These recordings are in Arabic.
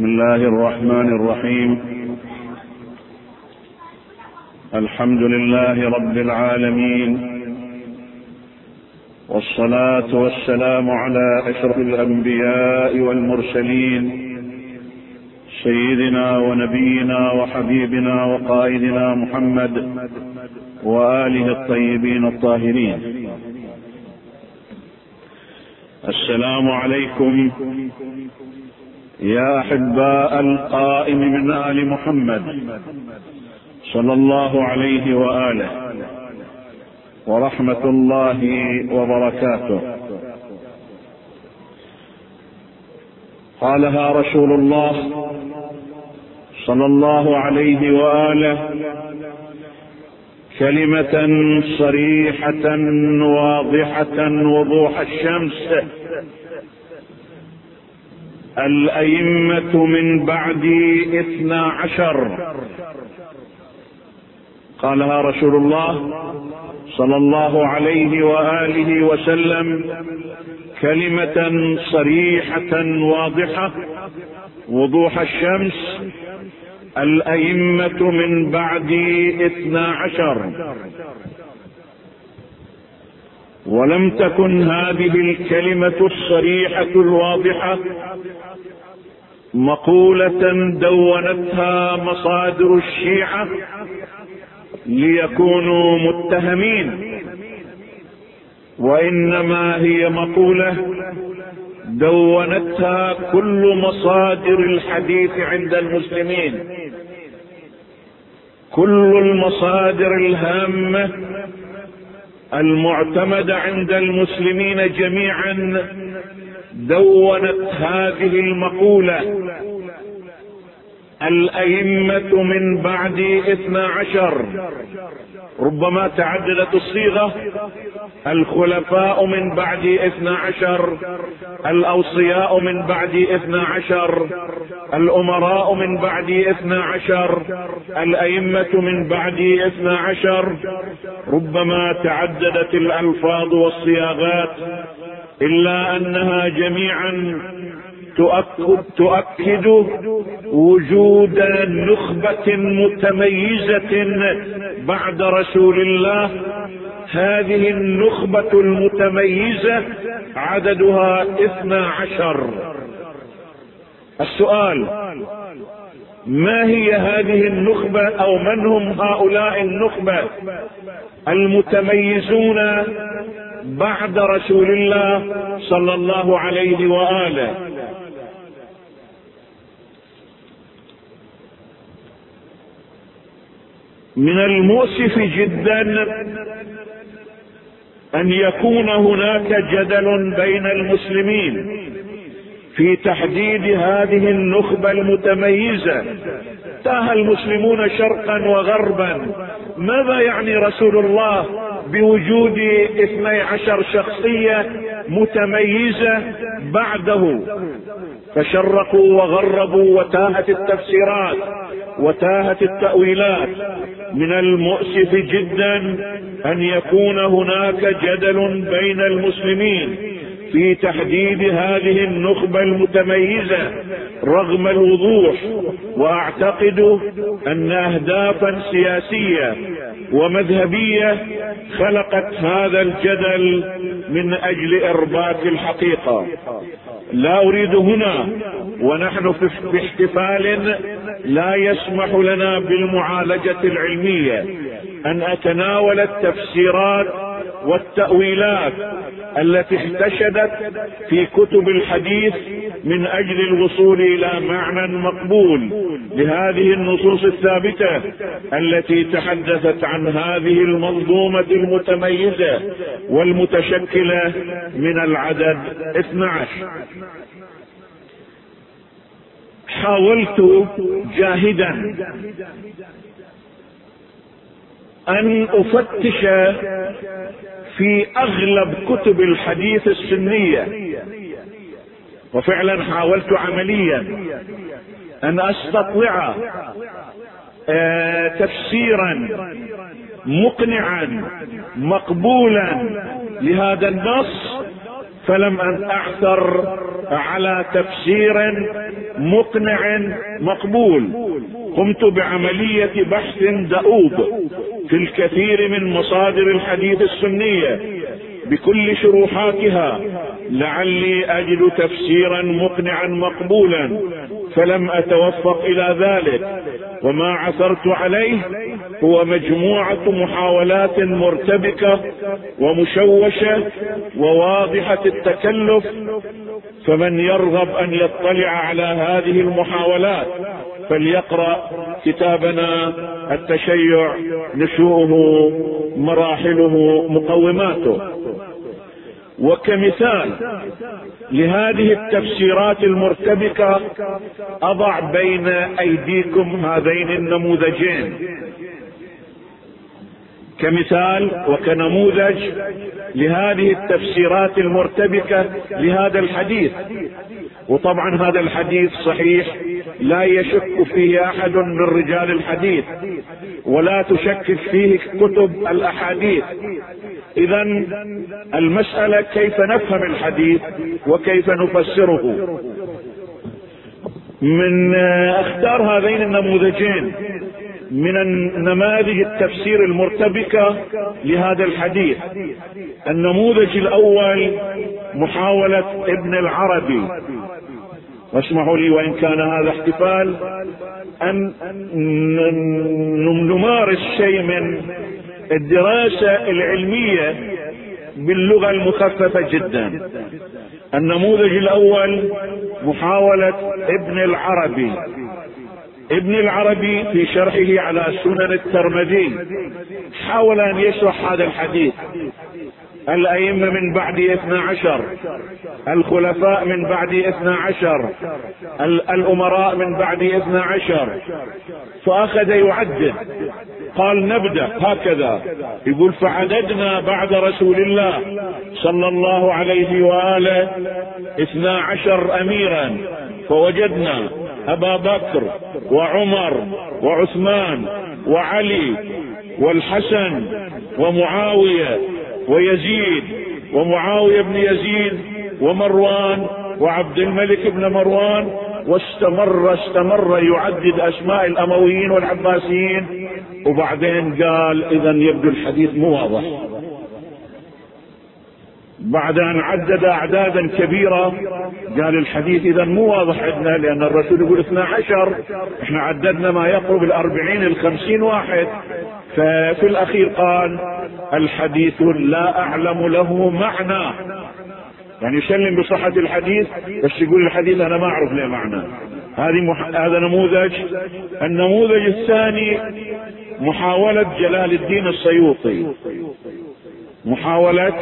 بسم الله الرحمن الرحيم. الحمد لله رب العالمين. والصلاة والسلام على أشرف الأنبياء والمرسلين. سيدنا ونبينا وحبيبنا وقائدنا محمد وآله الطيبين الطاهرين. السلام عليكم يا أحباء القائم من آل محمد صلى الله عليه وآله ورحمة الله وبركاته. قالها رسول الله صلى الله عليه وآله كلمة صريحة واضحة وضوح الشمس الأئمة من بعد اثنا عشر. قالها رسول الله صلى الله عليه وآله وسلم كلمة صريحة واضحة. وضوح الشمس. الأئمة من بعد اثنا عشر. ولم تكن هذه الكلمة الصريحة الواضحة مقولة دونتها مصادر الشيعة ليكونوا متهمين. وإنما هي مقولة دونتها كل مصادر الحديث عند المسلمين. كل المصادر الهامة المعتمدة عند المسلمين جميعا دونت هذه المقولة. الأئمة من بعد اثنا عشر ربما تعددت الصيغة. الخلفاء من بعد اثنا عشر الأوصياء من بعد اثنا عشر الأمراء من بعد اثنا عشر الأئمة من بعد اثنا عشر. ربما تعددت الألفاظ والصياغات إلا أنها جميعا تؤكد, تؤكد وجود نخبة متميزة بعد رسول الله. هذه النخبة المتميزة عددها اثنا عشر. السؤال ما هي هذه النخبة أو من هم هؤلاء النخبة المتميزون بعد رسول الله صلى الله عليه وآله؟ من المؤسف جدا أن يكون هناك جدل بين المسلمين في تحديد هذه النخبة المتميزة. تاه المسلمون شرقا وغربا. ماذا يعني رسول الله بوجود اثني عشر شخصية متميزة بعده؟ فشرقوا وغربوا وتاهت التفسيرات. وتاهت التأويلات. من المؤسف جدا أن يكون هناك جدل بين المسلمين في تحديد هذه النخبة المتميزة رغم الوضوح وأعتقد أن اهدافا سياسية ومذهبية خلقت هذا الجدل من أجل إرباك الحقيقة. لا أريد هنا ونحن في احتفال لا يسمح لنا بالمعالجة العلمية أن أتناول التفسيرات والتأويلات التي احتشدت في كتب الحديث من أجل الوصول إلى معنى مقبول لهذه النصوص الثابتة التي تحدثت عن هذه المنظومة المتميزة والمتشكلة من العدد 12 حاولت جاهدا أن أفتش في أغلب كتب الحديث السنية. وفعلا حاولت عمليا أن أستطلع آه تفسيرا مقنعا مقبولا لهذا النص. فلم أن أعثر على تفسير مقنع مقبول. قمت بعملية بحث دؤوب في الكثير من مصادر الحديث السنية. بكل شروحاتها لعلي أجد تفسيرا مقنعا مقبولا. فلم أتوفق إلى ذلك. وما عثرت عليه هو مجموعة محاولات مرتبكة ومشوشة وواضحة التكلف. فمن يرغب أن يطلع على هذه المحاولات فليقرأ كتابنا التشيع نشوءه مراحله مقوماته. وكمثال لهذه التفسيرات المرتبكة أضع بين أيديكم هذين النموذجين. كمثال وكنموذج لهذه التفسيرات المرتبكة لهذا الحديث. وطبعا هذا الحديث صحيح لا يشك فيه أحد من رجال الحديث ولا تشكك فيه كتب الأحاديث. اذا المسألة كيف نفهم الحديث وكيف نفسره؟ من اختار هذين النموذجين من النماذج التفسير المرتبكة لهذا الحديث. النموذج الأول محاولة ابن العربي. واسمحوا لي وإن كان هذا احتفال أن نمارس شيء من الدراسة العلمية باللغة المخففة جدا. النموذج الأول محاولة ابن العربي. ابن العربي في شرحه على سنن الترمذي. حاول أن يشرح هذا الحديث. الأئمة من بعد اثنى عشر الخلفاء من بعد اثنى عشر الأمراء من بعد اثنى عشر. فأخذ يعدد قال نبدأ هكذا. يقول فعددنا بعد رسول الله صلى الله عليه وآله اثنى عشر أميرا. فوجدنا أبا بكر وعمر وعثمان وعلي والحسن ومعاوية ويزيد ومعاوية بن يزيد ومروان وعبد الملك بن مروان واستمر استمر يعدد أسماء الأمويين والعباسيين. وبعدين قال اذا يبدو الحديث مو واضح. بعد أن عدد أعدادا كبيرة قال الحديث اذا مو واضح عندنا لأن الرسول يقول اثنى عشر إحنا عددنا ما يقرب الأربعين الخمسين واحد. ففي الأخير قال الحديث لا أعلم له معنى. يعني يسلم بصحة الحديث بس يقول الحديث أنا ما أعرف له معنى. هذه مح... هذا نموذج. النموذج الثاني محاولة جلال الدين السيوطي. محاولة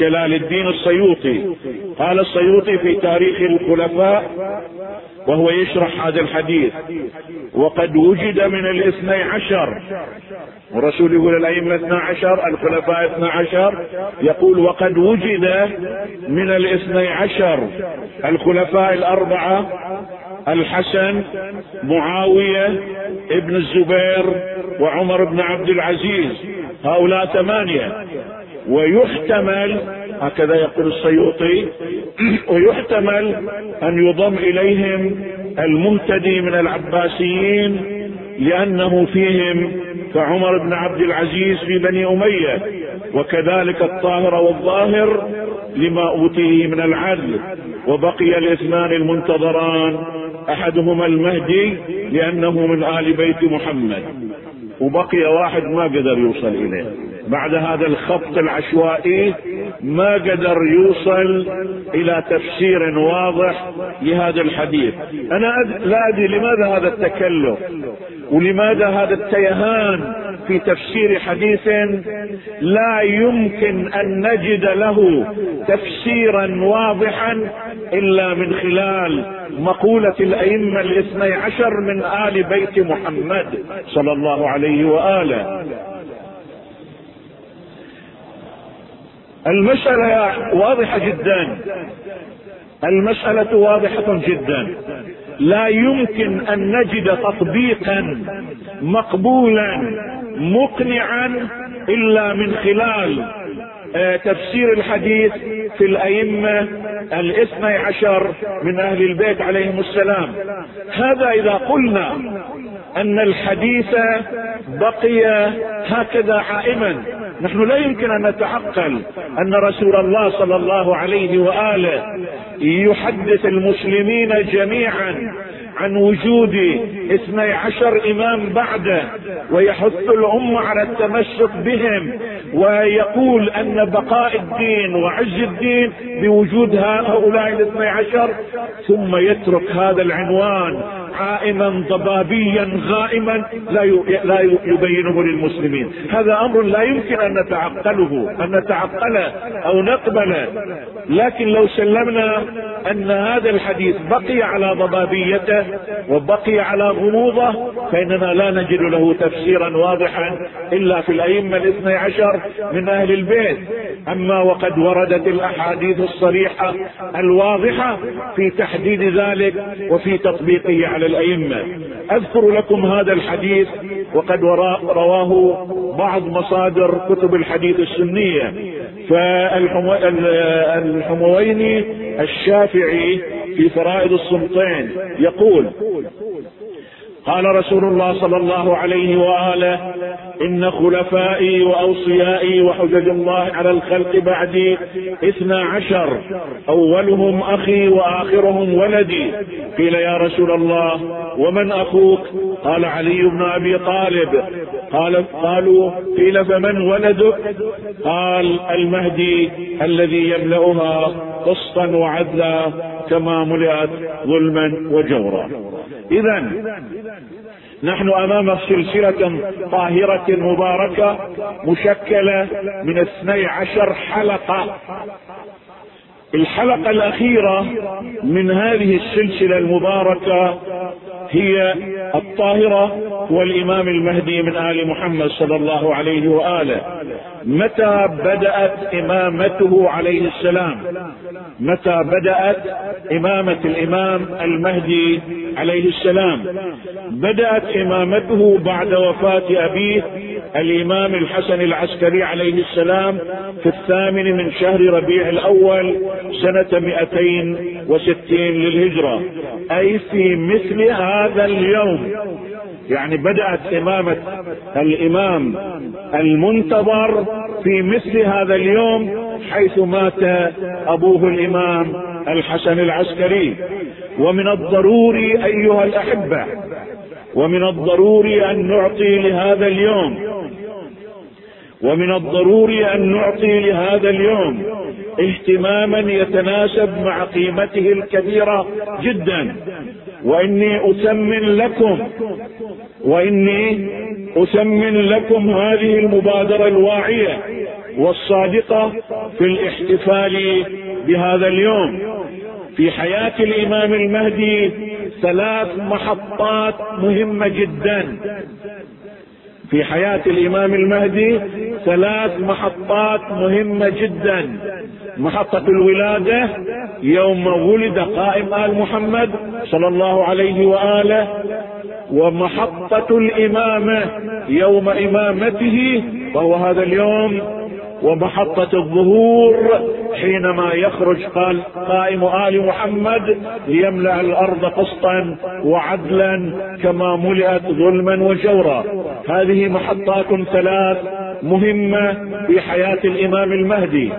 جلال الدين السيوطي. قال السيوطي في تاريخ الخلفاء وهو يشرح هذا الحديث وقد وجد من الاثني عشر والرسول يقول الأئمة اثنى عشر الخلفاء اثنى عشر يقول وقد وجد من الاثني عشر الخلفاء الأربعة الحسن معاوية ابن الزبير وعمر بن عبد العزيز هؤلاء ثمانية. ويحتمل هكذا يقول السيوطي ويحتمل أن يضم إليهم المهتدي من العباسيين لأنه فيهم كعمر بن عبد العزيز في بني أمية وكذلك الطاهر والظاهر لما أوتيه من العدل وبقي الاثنان المنتظران أحدهما المهدي لأنه من آل بيت محمد وبقي واحد ما قدر يوصل إليه. بعد هذا الخط العشوائي ما قدر يوصل إلى تفسير واضح لهذا الحديث. أنا لا أدري لماذا هذا التكلف ولماذا هذا التيهان في تفسير حديث لا يمكن أن نجد له تفسيرا واضحا إلا من خلال مقولة الأئمة الاثني عشر من آل بيت محمد صلى الله عليه وآله. المسألة واضحة جدا. المسألة واضحة جدا. لا يمكن أن نجد تطبيقا مقبولا مقنعا إلا من خلال آه، تفسير الحديث في الأئمة الاثني عشر من أهل البيت عليهم السلام. هذا إذا قلنا أن الحديث بقي هكذا عائما. نحن لا يمكن أن نتعقل أن رسول الله صلى الله عليه وآله يحدث المسلمين جميعا عن وجود اثني عشر إمام بعده ويحث الأمة على التمسك بهم ويقول أن بقاء الدين وعز الدين بوجود هؤلاء الاثني عشر ثم يترك هذا العنوان عائما ضبابيا غائما لا لا يبينه للمسلمين. هذا أمر لا يمكن أن نتعقله أن نتعقله أو نقبله. لكن لو سلمنا أن هذا الحديث بقي على ضبابيته وبقي على غموضه فإننا لا نجد له تفسيرا واضحا إلا في الأئمة الاثني عشر من أهل البيت. أما وقد وردت الأحاديث الصريحة الواضحة في تحديد ذلك وفي تطبيقه على الأئمة. أذكر لكم هذا الحديث وقد رواه بعض مصادر كتب الحديث السنية. فالحمويني الشافعي في فرائض الصمتين يقول قال رسول الله صلى الله عليه وآله إن خلفائي وأوصيائي وحجج الله على الخلق بعدي اثنا عشر أولهم أخي وآخرهم ولدي. قيل يا رسول الله ومن أخوك؟ قال علي بن أبي طالب. قال قالوا قيل فمن ولدك؟ قال المهدي الذي يملأها قسطا وعدلا كما ملئت ظلما وجورا. اذا نحن أمام سلسلة طاهرة مباركة مشكلة من اثني عشر حلقة. الحلقة الأخيرة من هذه السلسلة المباركة هي الطاهرة والإمام المهدي من آل محمد صلى الله عليه وآله. متى بدأت إمامته عليه السلام؟ متى بدأت إمامة الإمام المهدي عليه السلام؟ بدأت إمامته بعد وفاة أبيه الإمام الحسن العسكري عليه السلام في الثامن من شهر ربيع الأول سنة 260 للهجرة. أي في مثل هذا اليوم. يعني بدأت إمامة الإمام المنتظر في مثل هذا اليوم حيث مات أبوه الإمام الحسن العسكري. ومن الضروري أيها الأحبة ومن الضروري أن نعطي لهذا اليوم. ومن الضروري أن نعطي لهذا اليوم اهتماما يتناسب مع قيمته الكبيرة جدا. وإني اثمن لكم وإني اثمن لكم هذه المبادرة الواعية والصادقة في الاحتفال بهذا اليوم. في حياة الإمام المهدي ثلاث محطات مهمة جدا. في حياة الإمام المهدي ثلاث محطات مهمة جدا. محطة الولادة يوم ولد قائم آل محمد صلى الله عليه وآله. ومحطة الإمامة يوم إمامته وهو هذا اليوم ومحطة الظهور حينما يخرج قال قائم آل محمد ليملأ الأرض قسطا وعدلا كما ملئت ظلما وجورا. هذه محطات ثلاث مهمة في حياة الإمام المهدي.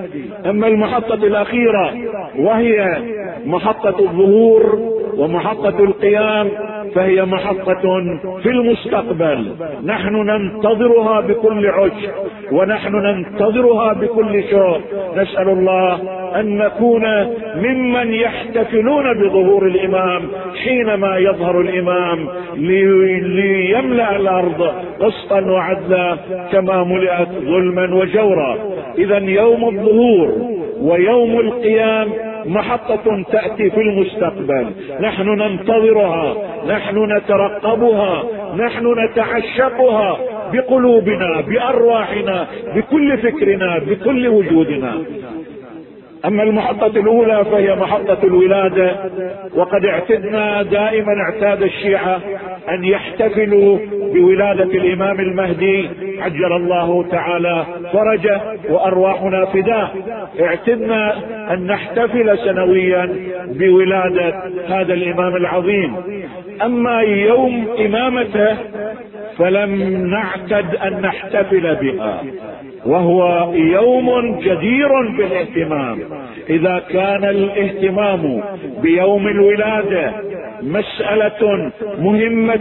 أما المحطة الأخيرة وهي محطة الظهور ومحطة القيام فهي محطة في المستقبل. نحن ننتظرها بكل عشق ونحن ننتظرها بكل شوق. نسأل الله أن نكون ممن يحتفلون بظهور الإمام حينما يظهر الإمام ليملأ الأرض قسطا وعدلا كما ملئت ظلما وجورا. اذا يوم الظهور ويوم القيام محطة تأتي في المستقبل. نحن ننتظرها. نحن نترقبها. نحن نتعشقها بقلوبنا بأرواحنا بكل فكرنا بكل وجودنا. أما المحطة الأولى فهي محطة الولادة وقد اعتدنا دائما اعتاد الشيعة أن يحتفلوا بولادة الإمام المهدي عجل الله تعالى فرجه وأرواحنا فداه اعتدنا أن نحتفل سنويا بولادة هذا الإمام العظيم. أما يوم إمامته فلم نعتد أن نحتفل بها وهو يوم جدير بالاهتمام إذا كان الاهتمام بيوم الولادة مسألة مهمة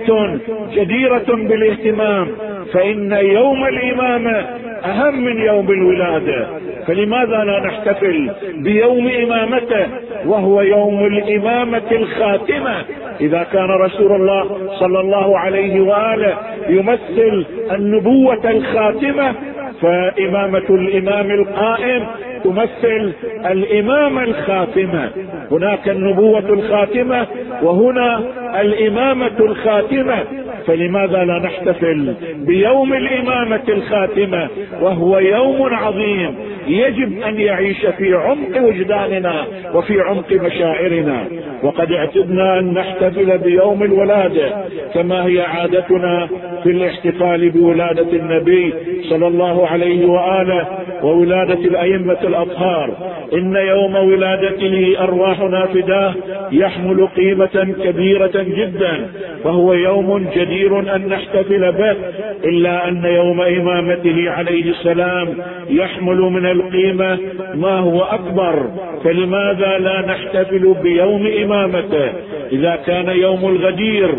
جديرة بالاهتمام فإن يوم الامامه أهم من يوم الولادة. فلماذا لا نحتفل بيوم إمامته؟ وهو يوم الإمامة الخاتمة. إذا كان رسول الله صلى الله عليه وآله يمثل النبوة الخاتمة فإمامة الإمام القائم تمثل الامامه الخاتمة. هناك النبوة الخاتمة وهنا الإمامة الخاتمة. فلماذا لا نحتفل بيوم الإمامة الخاتمة؟ وهو يوم عظيم. يجب أن يعيش في عمق وجداننا وفي عمق مشاعرنا. وقد اعتدنا أن نحتفل بيوم الولادة. كما هي عادتنا في الاحتفال بولادة النبي صلى الله عليه وآله. وولادة الأئمة الأطهار. إن يوم ولادته ارواحنا فداه يحمل قيمة كبيرة جدا. فهو يوم جدير أن نحتفل به إلا أن يوم إمامته عليه السلام يحمل من القيمة ما هو أكبر. فلماذا لا نحتفل بيوم إمامته؟ إذا كان يوم الغدير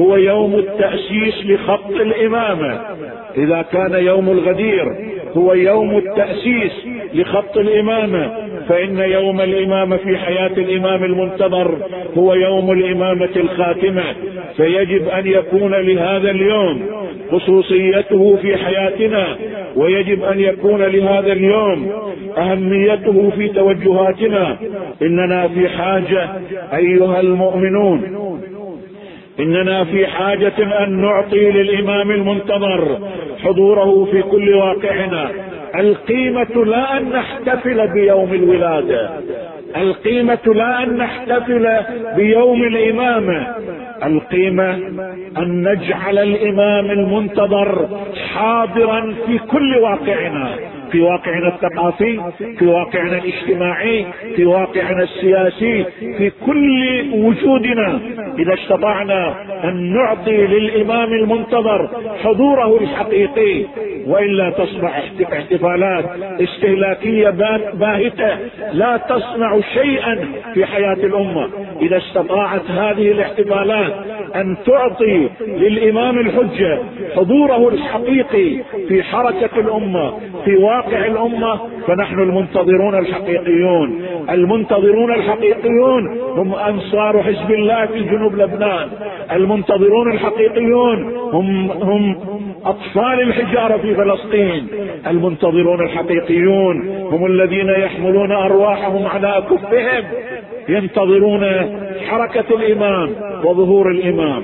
هو يوم التأسيس لخط الإمامة. إذا كان يوم الغدير هو يوم التأسيس لخط الامامه فإن يوم الامامه في حياة الإمام المنتظر هو يوم الإمامة الخاتمة. فيجب أن يكون لهذا اليوم خصوصيته في حياتنا ويجب أن يكون لهذا اليوم أهميته في توجهاتنا. إننا في حاجة أيها المؤمنون. إننا في حاجة أن نعطي للإمام المنتظر حضوره في كل واقعنا. القيمة لا أن نحتفل بيوم الولادة. القيمة لا أن نحتفل بيوم الامامة القيمة أن نجعل الإمام المنتظر حاضرا في كل واقعنا. في واقعنا الثقافي في واقعنا الاجتماعي في واقعنا السياسي في كل وجودنا. إذا استطعنا أن نعطي للإمام المنتظر حضوره الحقيقي والا تصنع احتفالات استهلاكية باهتة لا تصنع شيئا في حياة الأمة. إذا استطاعت هذه الاحتفالات أن تعطي للإمام الحجة حضوره الحقيقي في حركة الأمة في واقع الأمة فنحن المنتظرون الحقيقيون. المنتظرون الحقيقيون هم أنصار حزب الله في جنوب لبنان. المنتظرون الحقيقيون هم هم أطفال الحجارة في فلسطين. المنتظرون الحقيقيون هم الذين يحملون أرواحهم على اكفهم ينتظرون حركة الإمام وظهور الإمام.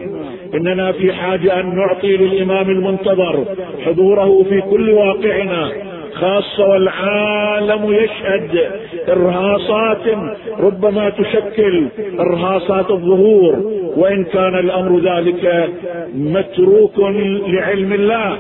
إننا في حاجة أن نعطي للإمام المنتظر حضوره في كل واقعنا. خاصة والعالم يشهد إرهاصات ربما تشكل إرهاصات الظهور وإن كان الأمر ذلك متروك لعلم الله.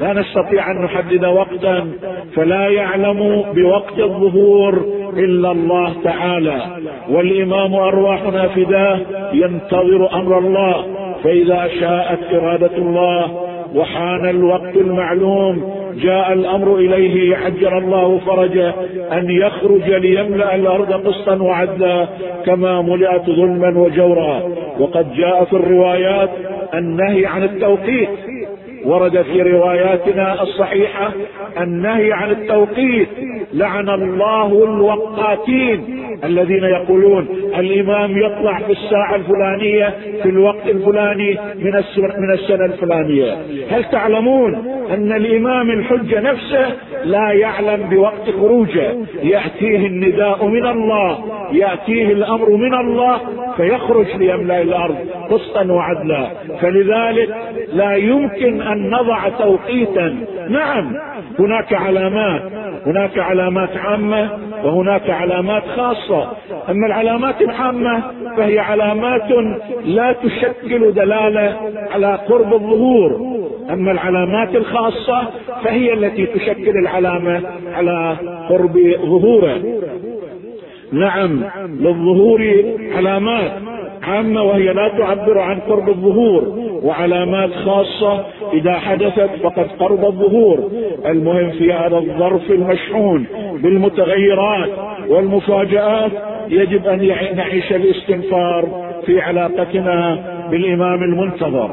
لا نستطيع أن نحدد وقتا فلا يعلم بوقت الظهور إلا الله تعالى. والإمام أرواحنا فداه ينتظر أمر الله فإذا شاءت إرادة الله وحان الوقت المعلوم جاء الأمر إليه عجل الله فرجه أن يخرج ليملأ الأرض قسطا وعدلا كما ملئت ظلما وجورا. وقد جاء في الروايات النهي عن التوقيت ورد في رواياتنا الصحيحة النهي عن التوقيت لعن الله الوقاتين الذين يقولون الإمام يطلع في الساعة الفلانية في الوقت الفلاني من من السنة الفلانية. هل تعلمون أن الإمام الحجة نفسه لا يعلم بوقت خروجه. يأتيه النداء من الله يأتيه الأمر من الله فيخرج ليملأ الأرض قسطا وعدلا. فلذلك لا يمكن أن نضع توقيتا. نعم هناك علامات. هناك علامات عامة وهناك علامات خاصة. أما العلامات العامة فهي علامات لا تشكل دلالة على قرب الظهور. أما العلامات الخاصة فهي التي تشكل العلامة على قرب ظهوره. نعم للظهور علامات عامة وهي لا تعبر عن قرب الظهور وعلامات خاصة إذا حدثت فقد قرب الظهور. المهم في هذا الظرف المشحون بالمتغيرات والمفاجآت يجب أن نعيش الاستنفار في علاقتنا بالإمام المنتظر.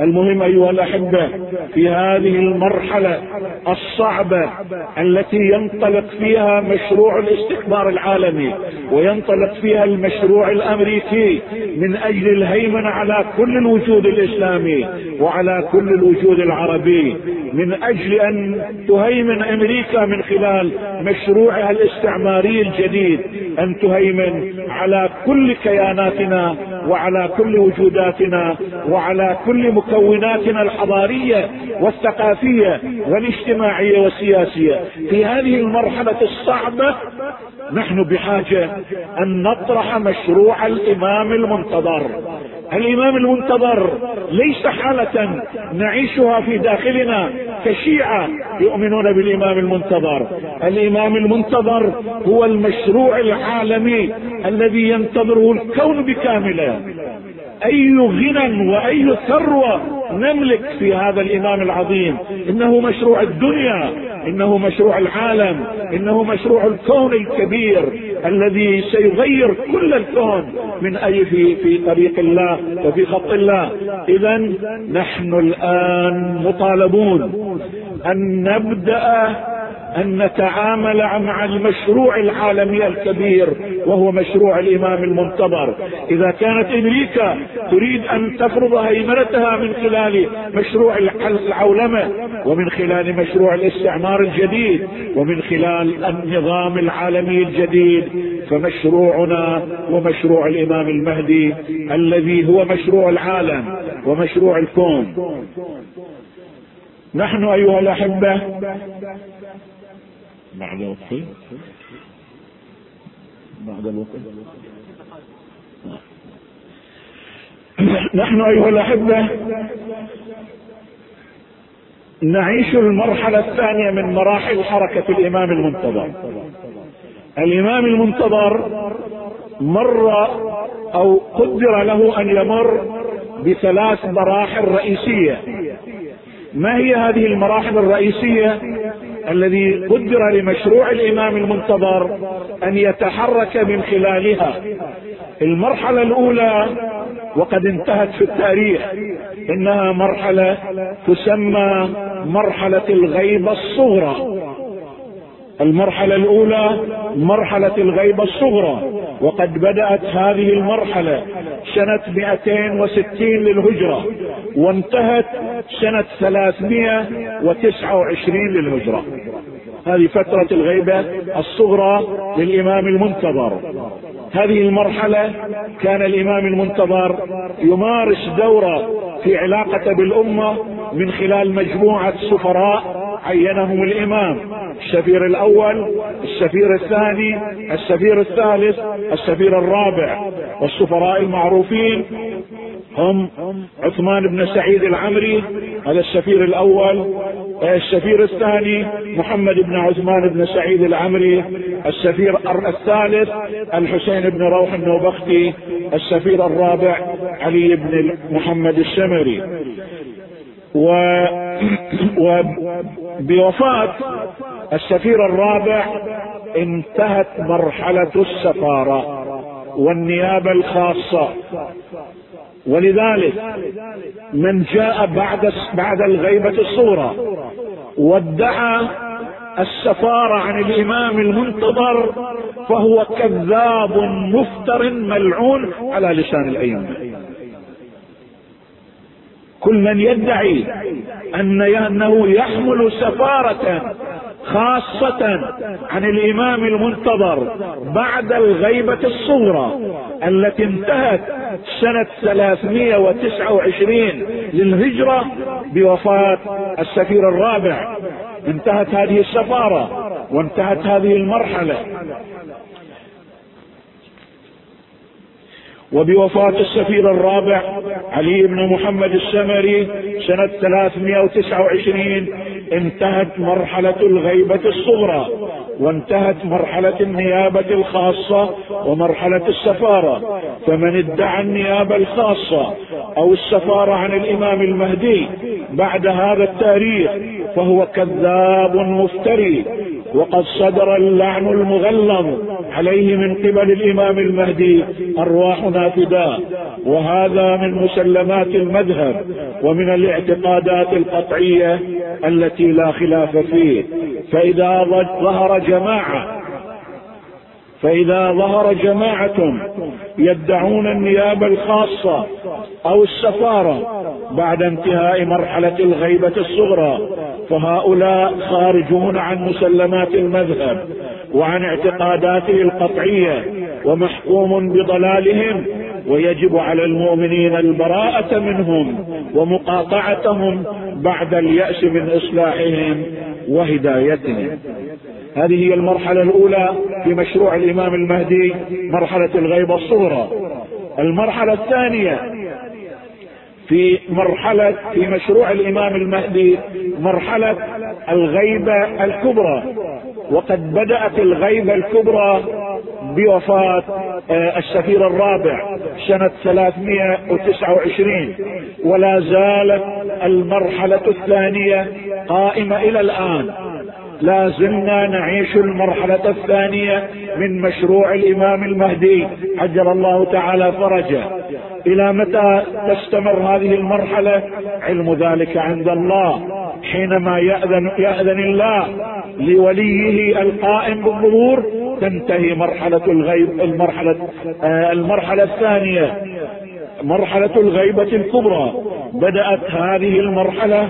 المهم أيها الأحبة في هذه المرحلة الصعبة التي ينطلق فيها مشروع الاستخبار العالمي وينطلق فيها المشروع الأمريكي من أجل الهيمنة على كل الوجود الإسلامي وعلى كل الوجود العربي من أجل أن تهيمن أمريكا من خلال مشروعها الاستعماري الجديد أن تهيمن على كل كياناتنا وعلى كل وجوداتنا وعلى كل مكوناتنا الحضارية والثقافية والاجتماعية والسياسية. في هذه المرحلة الصعبة نحن بحاجة أن نطرح مشروع الإمام المنتظر. الإمام المنتظر ليس حالة نعيشها في داخلنا كشيعة يؤمنون بالإمام المنتظر. الإمام المنتظر هو المشروع العالمي الذي ينتظره الكون بكامله. أي غنى وأي ثروة نملك في هذا الإمام العظيم. إنه مشروع الدنيا إنه مشروع العالم إنه مشروع الكون الكبير الذي سيغير كل الكون من أي في في طريق الله وفي خط الله. اذا نحن الآن مطالبون أن نبدأ أن نتعامل مع المشروع العالمي الكبير وهو مشروع الإمام المنتظر. إذا كانت أمريكا تريد أن تفرض هيمنتها من خلال مشروع العولمة ومن خلال مشروع الاستعمار الجديد ومن خلال النظام العالمي الجديد فمشروعنا ومشروع الإمام المهدي الذي هو مشروع العالم ومشروع الكون. نحن أيها الأحبة بعد وقت بعد الوقت. نحن أيها الأحبة نعيش المرحلة الثانية من مراحل حركة الإمام المنتظر. الإمام المنتظر مر أو قدر له أن يمر بثلاث مراحل رئيسية. ما هي هذه المراحل الرئيسية؟ الذي قدر لمشروع الإمام المنتظر أن يتحرك من خلالها. المرحلة الأولى وقد انتهت في التاريخ إنها مرحلة تسمى مرحلة الغيبه الصغرى. المرحلة الأولى مرحلة الغيبه الصغرى. وقد بدأت هذه المرحلة سنة 260 للهجرة وانتهت سنة 329 للهجرة. هذه فترة الغيبة الصغرى للإمام المنتظر. هذه المرحلة كان الإمام المنتظر يمارس دورة في علاقته بالأمة من خلال مجموعة سفراء عينهم الإمام. السفير الأول السفير الثاني السفير الثالث السفير الرابع. والسفراء المعروفين هم عثمان بن سعيد العمري هذا السفير الأول. السفير الثاني محمد بن عثمان بن سعيد العمري. السفير الثالث الحسين بن روح النوبختي. السفير الرابع علي بن محمد السمري و وبوفاة السفير الرابع انتهت مرحلة السفارة والنيابة الخاصة. ولذلك من جاء بعد بعد الغيبة الصورة وادعى السفارة عن الإمام المنتظر فهو كذاب مفتر ملعون على لسان الأئمة. كل من يدعي أن أنه يحمل سفارة خاصة عن الإمام المنتظر بعد الغيبة الصغرى التي انتهت سنة 329 للهجرة بوفاة السفير الرابع. انتهت هذه السفارة وانتهت هذه المرحلة. وبوفاة السفير الرابع علي بن محمد السمري سنة 329 انتهت مرحلة الغيبة الصغرى. وانتهت مرحلة النيابة الخاصة ومرحلة السفارة. فمن ادعى النيابة الخاصة أو السفارة عن الإمام المهدي بعد هذا التاريخ فهو كذاب مفتري. وقد صدر اللعن المغلظ عليه من قبل الإمام المهدي أرواحنا فداء وهذا من مسلمات المذهب ومن الاعتقادات القطعية التي لا خلاف فيه. فإذا ظهر جماعة فإذا ظهر جماعة يدعون النيابة الخاصة أو السفارة بعد انتهاء مرحلة الغيبة الصغرى فهؤلاء خارجون عن مسلمات المذهب وعن اعتقاداته القطعية ومحكوم بضلالهم ويجب على المؤمنين البراءة منهم ومقاطعتهم بعد اليأس من إصلاحهم وهدايتهم هذه هي المرحلة الأولى في مشروع الإمام المهدي مرحلة الغيبة الصغرى. المرحلة الثانية في مرحلة في مشروع الإمام المهدي مرحلة الغيبة الكبرى. وقد بدأت الغيبة الكبرى بوفاة آه، السفير الرابع سنة 329 ولا زالت المرحلة الثانية قائمة إلى الآن. لا زلنا نعيش المرحلة الثانية من مشروع الإمام المهدي. عجل الله تعالى فرجه. إلى متى تستمر هذه المرحلة؟ علم ذلك عند الله. حينما يأذن, يأذن الله لوليه القائم بالظهور تنتهي مرحلة الغيب المرحلة آه المرحلة الثانية. مرحلة الغيبة الكبرى. بدأت هذه المرحلة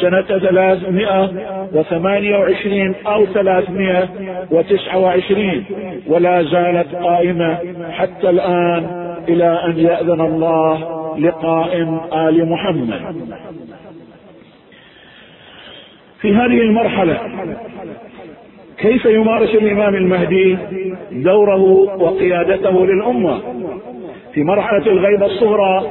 سنة 328 أو 329 ولا زالت قائمة حتى الآن إلى أن يأذن الله لقائم آل محمد. في هذه المرحلة كيف يمارس الإمام المهدي دوره وقيادته للأمة؟ في مرحلة الغيبة الصغرى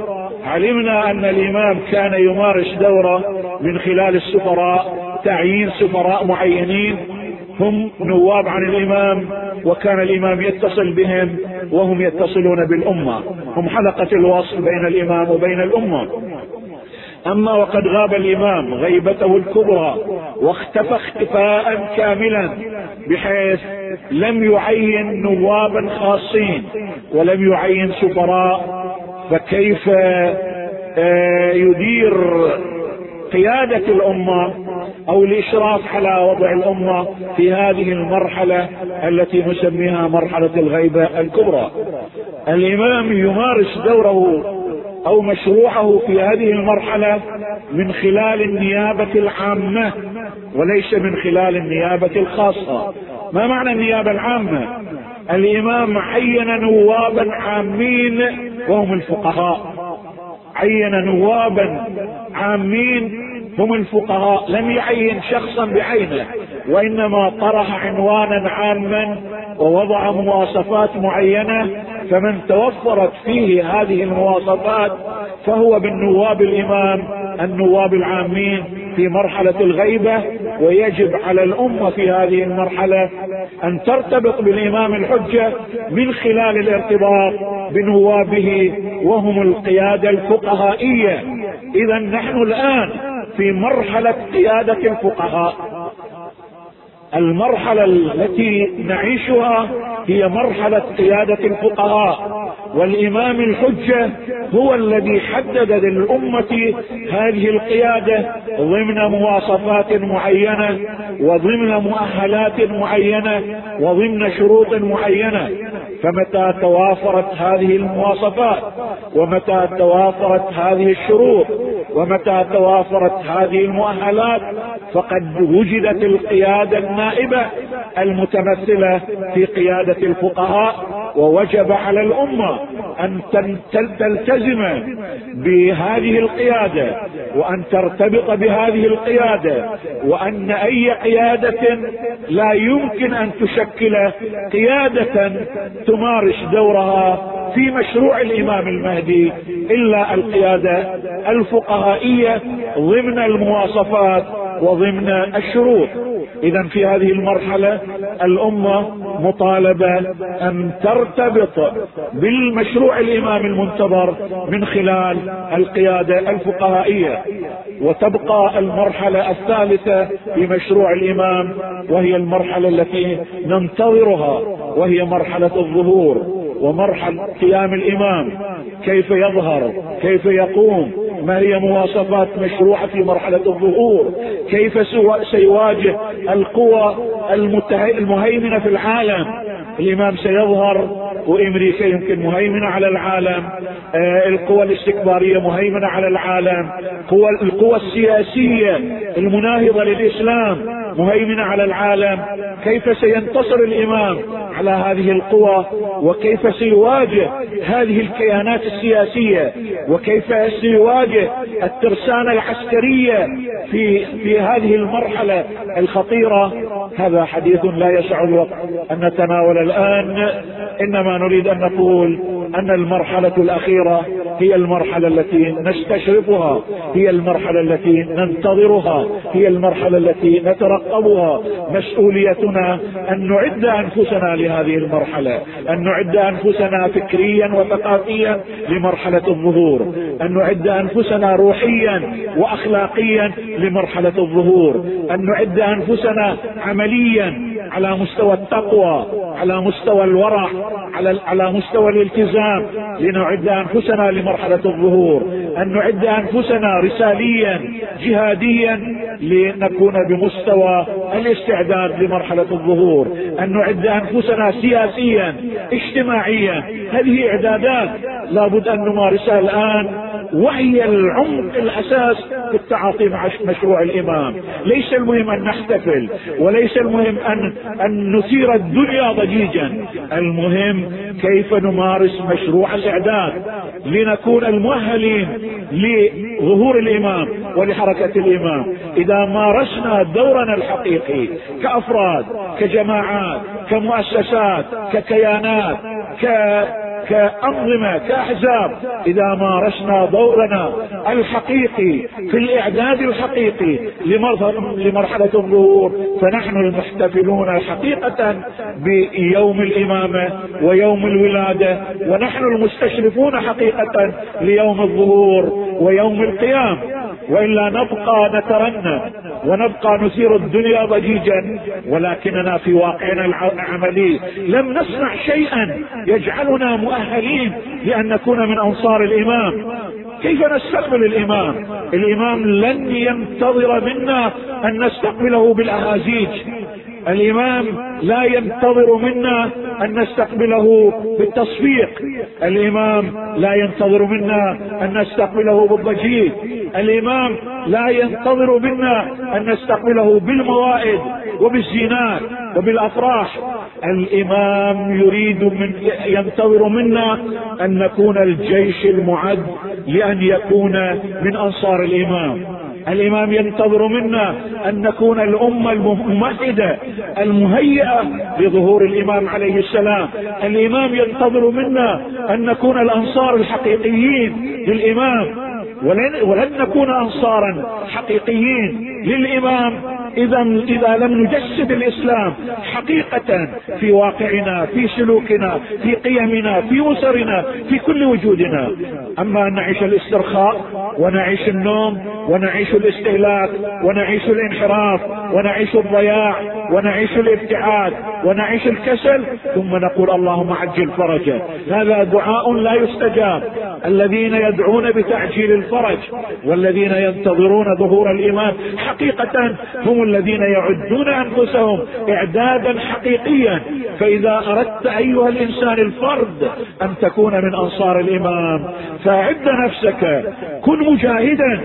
علمنا أن الإمام كان يمارس دوره من خلال السفراء تعيين سفراء معينين. هم نواب عن الإمام وكان الإمام يتصل بهم وهم يتصلون بالأمة. هم حلقة الوصل بين الإمام وبين الأمة. أما وقد غاب الإمام غيبته الكبرى واختفى اختفاء كاملا بحيث لم يعين نوابا خاصين ولم يعين سفراء فكيف آه، يدير قيادة الأمة أو الإشراف على وضع الأمة في هذه المرحلة التي نسميها مرحلة الغيبة الكبرى؟ الإمام يمارس دوره أو مشروعه في هذه المرحلة من خلال النيابة العامة وليس من خلال النيابة الخاصة. ما معنى النيابة العامة؟ الإمام عين نوابا عامين وهم الفقهاء. عين نوابا عامين هم الفقهاء. لم يعين شخصا بعينه وإنما طرح عنوانا عاما ووضع مواصفات معينة فمن توفرت فيه هذه المواصفات فهو بالنواب الإمام النواب العامين في مرحلة الغيبة ويجب على الأمة في هذه المرحلة أن ترتبط بالإمام الحجة من خلال الارتباط بنوابه وهم القيادة الفقهائية. إذا نحن الآن في مرحلة قيادة الفقهاء. المرحلة التي نعيشها هي مرحلة قيادة الفقهاء والإمام الحجة هو الذي حدد للأمة هذه القيادة ضمن مواصفات معينة وضمن مؤهلات معينة وضمن شروط معينة. فمتى توافرت هذه المواصفات؟ ومتى توافرت هذه الشروط؟ ومتى توافرت هذه المؤهلات؟ فقد وجدت القيادة النائبة المتمثلة في قيادة الفقهاء ووجب على الأمة أن تلتزم بهذه القيادة وأن ترتبط بهذه القيادة وأن أي قيادة لا يمكن أن تشكل قيادة تمارس دورها في مشروع الإمام المهدي إلا القيادة الفقهائية ضمن المواصفات وضمن الشروط. اذا في هذه المرحلة الأمة مطالبة أن ترتبط بالمشروع الإمام المنتظر من خلال القيادة الفقهائية. وتبقى المرحلة الثالثة في مشروع الإمام وهي المرحلة التي ننتظرها وهي مرحلة الظهور. ومرحل قيام الإمام. كيف يظهر؟ كيف يقوم؟ ما هي مواصفات مشروعة في مرحلة الظهور؟ كيف سيواجه القوى المهيمنة في العالم؟ الإمام سيظهر وامريكا يمكن مهيمنة على العالم. آه القوى الاستكبارية مهيمنة على العالم. قوى القوى السياسية المناهضة للإسلام. مهيمنة على العالم. كيف سينتصر الإمام على هذه القوى؟ وكيف سيواجه هذه الكيانات السياسية؟ وكيف سيواجه الترسانة العسكرية في في هذه المرحلة الخطيرة؟ هذا حديث لا يسع الوقت. أن نتناول الآن إنما نريد أن نقول أن المرحلة الأخيرة هي المرحلة التي نستشرفها هي المرحلة التي ننتظرها هي المرحلة التي نترقبها مسؤوليتنا أن نعد أنفسنا لهذه المرحلة أن نعد أنفسنا فكريا وثقافيا لمرحلة الظهور أن نعد أنفسنا روحيا واخلاقيا لمرحلة الظهور أن نعد أنفسنا عمليا على مستوى التقوى على مستوى الورع على على مستوى الالتزام. لنعد أنفسنا لمرحلة الظهور. أن نعد أنفسنا رساليا جهاديا لنكون بمستوى الاستعداد لمرحلة الظهور. أن نعد أنفسنا سياسيا اجتماعيا. هذه إعدادات. لابد أن نمارسها الآن. وهي العمق الأساس في التعاطي مع مشروع الإمام. ليس المهم أن نحتفل وليس المهم ان أن نثير الدنيا ضجيجا. المهم كيف نمارس مشروع الإعداد لنكون المؤهلين لظهور الإمام ولحركة الإمام. إذا مارسنا دورنا الحقيقي كأفراد كجماعات كمؤسسات ككيانات كأنظمة كأحزاب. إذا مارسنا دورنا الحقيقي في الإعداد الحقيقي لمرحلة الظهور فنحن المحتفلون حقيقة بيوم الإمامة ويوم الولادة ونحن المستشرفون حقيقة ليوم الظهور ويوم القيام. وإلا نبقى نترنم. ونبقى نثير الدنيا ضجيجا ولكننا في واقعنا العملي. لم نصنع شيئا يجعلنا مؤهلين لأن نكون من أنصار الإمام. كيف نستقبل الإمام؟ الإمام لن ينتظر منا أن نستقبله بالاهازيج الإمام لا ينتظر منا أن نستقبله بالتصفيق. الإمام لا ينتظر منا أن نستقبله بالضجيج. الإمام لا ينتظر منا أن نستقبله بالموائد وبالزينات وبالأفراح. الإمام يريد من ينتظر منا أن نكون الجيش المعد لأن يكون من أنصار الإمام. الإمام ينتظر منا أن نكون الأمة الممهده المهيئة لظهور الإمام عليه السلام. الإمام ينتظر منا أن نكون الأنصار الحقيقيين للإمام ولن, ولن نكون انصارا حقيقيين للإمام. إذا إذا لم نجسد الإسلام حقيقة في واقعنا في سلوكنا في قيمنا في أسرنا في كل وجودنا. أما ان نعيش الاسترخاء ونعيش النوم ونعيش الاستهلاك ونعيش الانحراف ونعيش الضياع ونعيش الابتعاد ونعيش الكسل ثم نقول اللهم عجل فرجه. هذا دعاء لا يستجاب. الذين يدعون بتعجيل الفرج والذين ينتظرون ظهور الإيمان حقيقة هم الذين يعدون أنفسهم إعدادا حقيقيا. فإذا أردت أيها الإنسان الفرد أن تكون من أنصار الامام فأعد نفسك كن مجاهدا.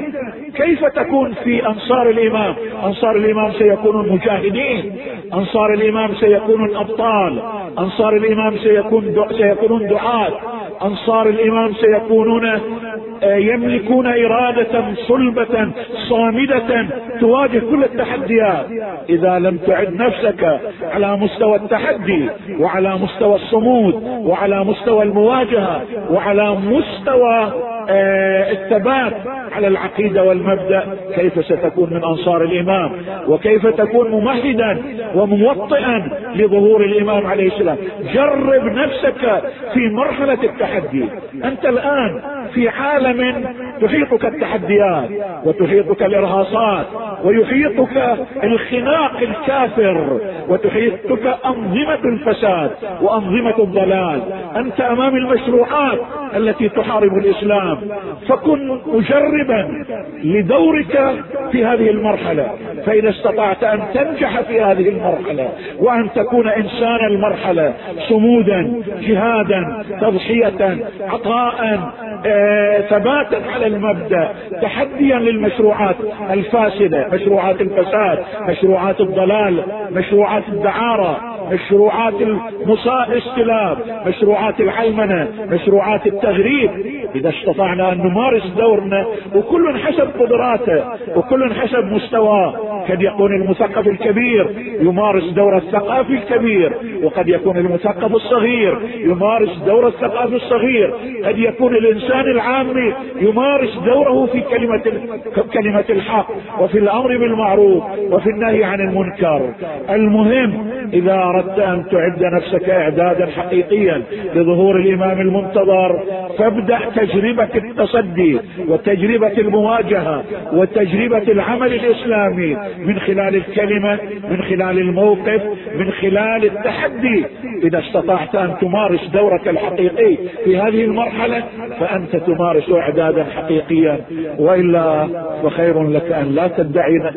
كيف تكون في أنصار الإمام؟ أنصار الإمام سيكونون مجاهدين أنصار الإمام سيكونون ابطال أنصار الإمام سيكون سيكونون دعاة أنصار الإمام سيكونون يملكون إرادة صلبة صامدة تواجه كل التحديات. إذا لم تعد نفسك على مستوى التحدي وعلى مستوى الصمود وعلى مستوى المواجهة وعلى مستوى آه، الثبات على العقيدة والمبدأ كيف ستكون من أنصار الإمام وكيف تكون ممهدا وموطئا لظهور الإمام عليه السلام. جرب نفسك في مرحلة التحدي. أنت الآن في عالم تحيطك التحديات وتحيطك الإرهاصات ويحيطك الخناق الكافر وتحيطك أنظمة الفساد وأنظمة الضلال. أنت أمام المشروعات التي تحارب الإسلام. فكن مجربا لدورك في هذه المرحلة. فإذا استطعت أن تنجح في هذه المرحلة وأن تكون إنسان المرحلة صمودا جهادا تضحية عطاء آه، ثباتا على المبدأ تحديا للمشروعات الفاسدة مشروعات الفساد مشروعات الضلال مشروعات الدعارة مشروعات المصاء استلاب مشروعات العلمنة مشروعات التغريب. إذا استطعنا أن نمارس دورنا وكل حسب قدراته وكل حسب مستواه. قد يكون المثقف الكبير يمارس دور الثقافي الكبير وقد يكون المثقف الصغير يمارس دور الثقافي الصغير. قد يكون الإنسان العامي يمارس دوره في كلمة كلمة الحق وفي الأمر بالمعروف وفي النهي عن المنكر. المهم إذا أردت أن تعد نفسك إعدادا حقيقيا لظهور الإمام المنتظر فابدأ تجربة التصدي وتجربة المواجهة وتجربة العمل الإسلامي من خلال الكلمة من خلال الموقف من خلال التحدي. إذا استطعت أن تمارس دورك الحقيقي في هذه المرحلة فانت تمارس إعدادا حقيقيا وإلا فخير لك أن لا تدعي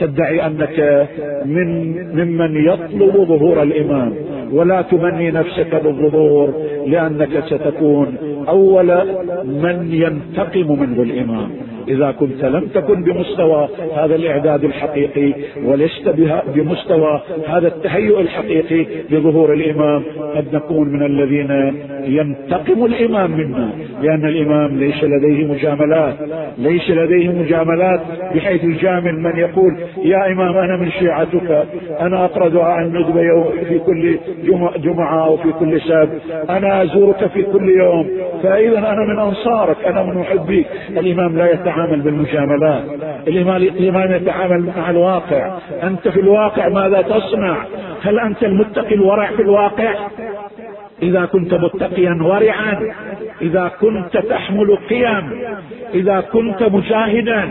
تدعي أنك من ممن يطلب ظهور الإمام ولا تمني نفسك بالظهور لأنك ستكون أول من ينتقم منه الإمام. إذا كنت لم تكن بمستوى هذا الإعداد الحقيقي ولست بمستوى هذا التهيؤ الحقيقي لظهور الإمام قد نكون من الذين ينتقم الإمام منا لأن الإمام ليس لديه مجاملات ليس لديه مجاملات بحيث يجامل من يقول يا إمام أنا من شيعتك أنا اقرا دعاء الندبه في كل جمعة أو في كل سبت أنا أزورك في كل يوم فإذا أنا من أنصارك أنا من محبيك الإمام لا يتعامل بالمجاملات الامام يتعامل مع الواقع. أنت في الواقع ماذا تصنع؟ هل أنت المتقي الورع في الواقع؟ إذا كنت متقيا ورعا إذا كنت تحمل قيم إذا كنت مجاهدا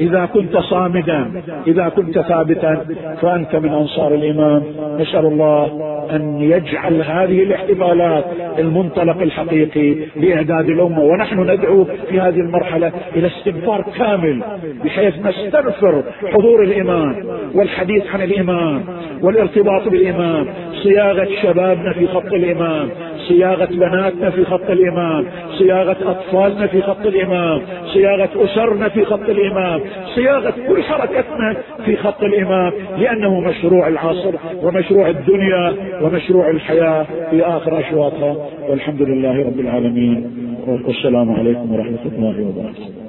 إذا كنت صامدا إذا كنت ثابتا فأنت من أنصار الامام نسأل الله أن يجعل هذه الاحتفالات المنطلق الحقيقي لإعداد الأمة. ونحن ندعو في هذه المرحلة إلى استغفار كامل بحيث نستغفر حضور الامام والحديث عن الامام والارتباط بالامام صياغة شبابنا في خط الامام صياغة بناتنا في خط الإمام صياغة أطفالنا في خط الإمام صياغة أسرنا في خط الإمام صياغة كل حركتنا في خط الإمام لأنه مشروع العصر ومشروع الدنيا ومشروع الحياة في آخر اشواطها والحمد لله رب العالمين. والسلام عليكم ورحمة الله وبركاته.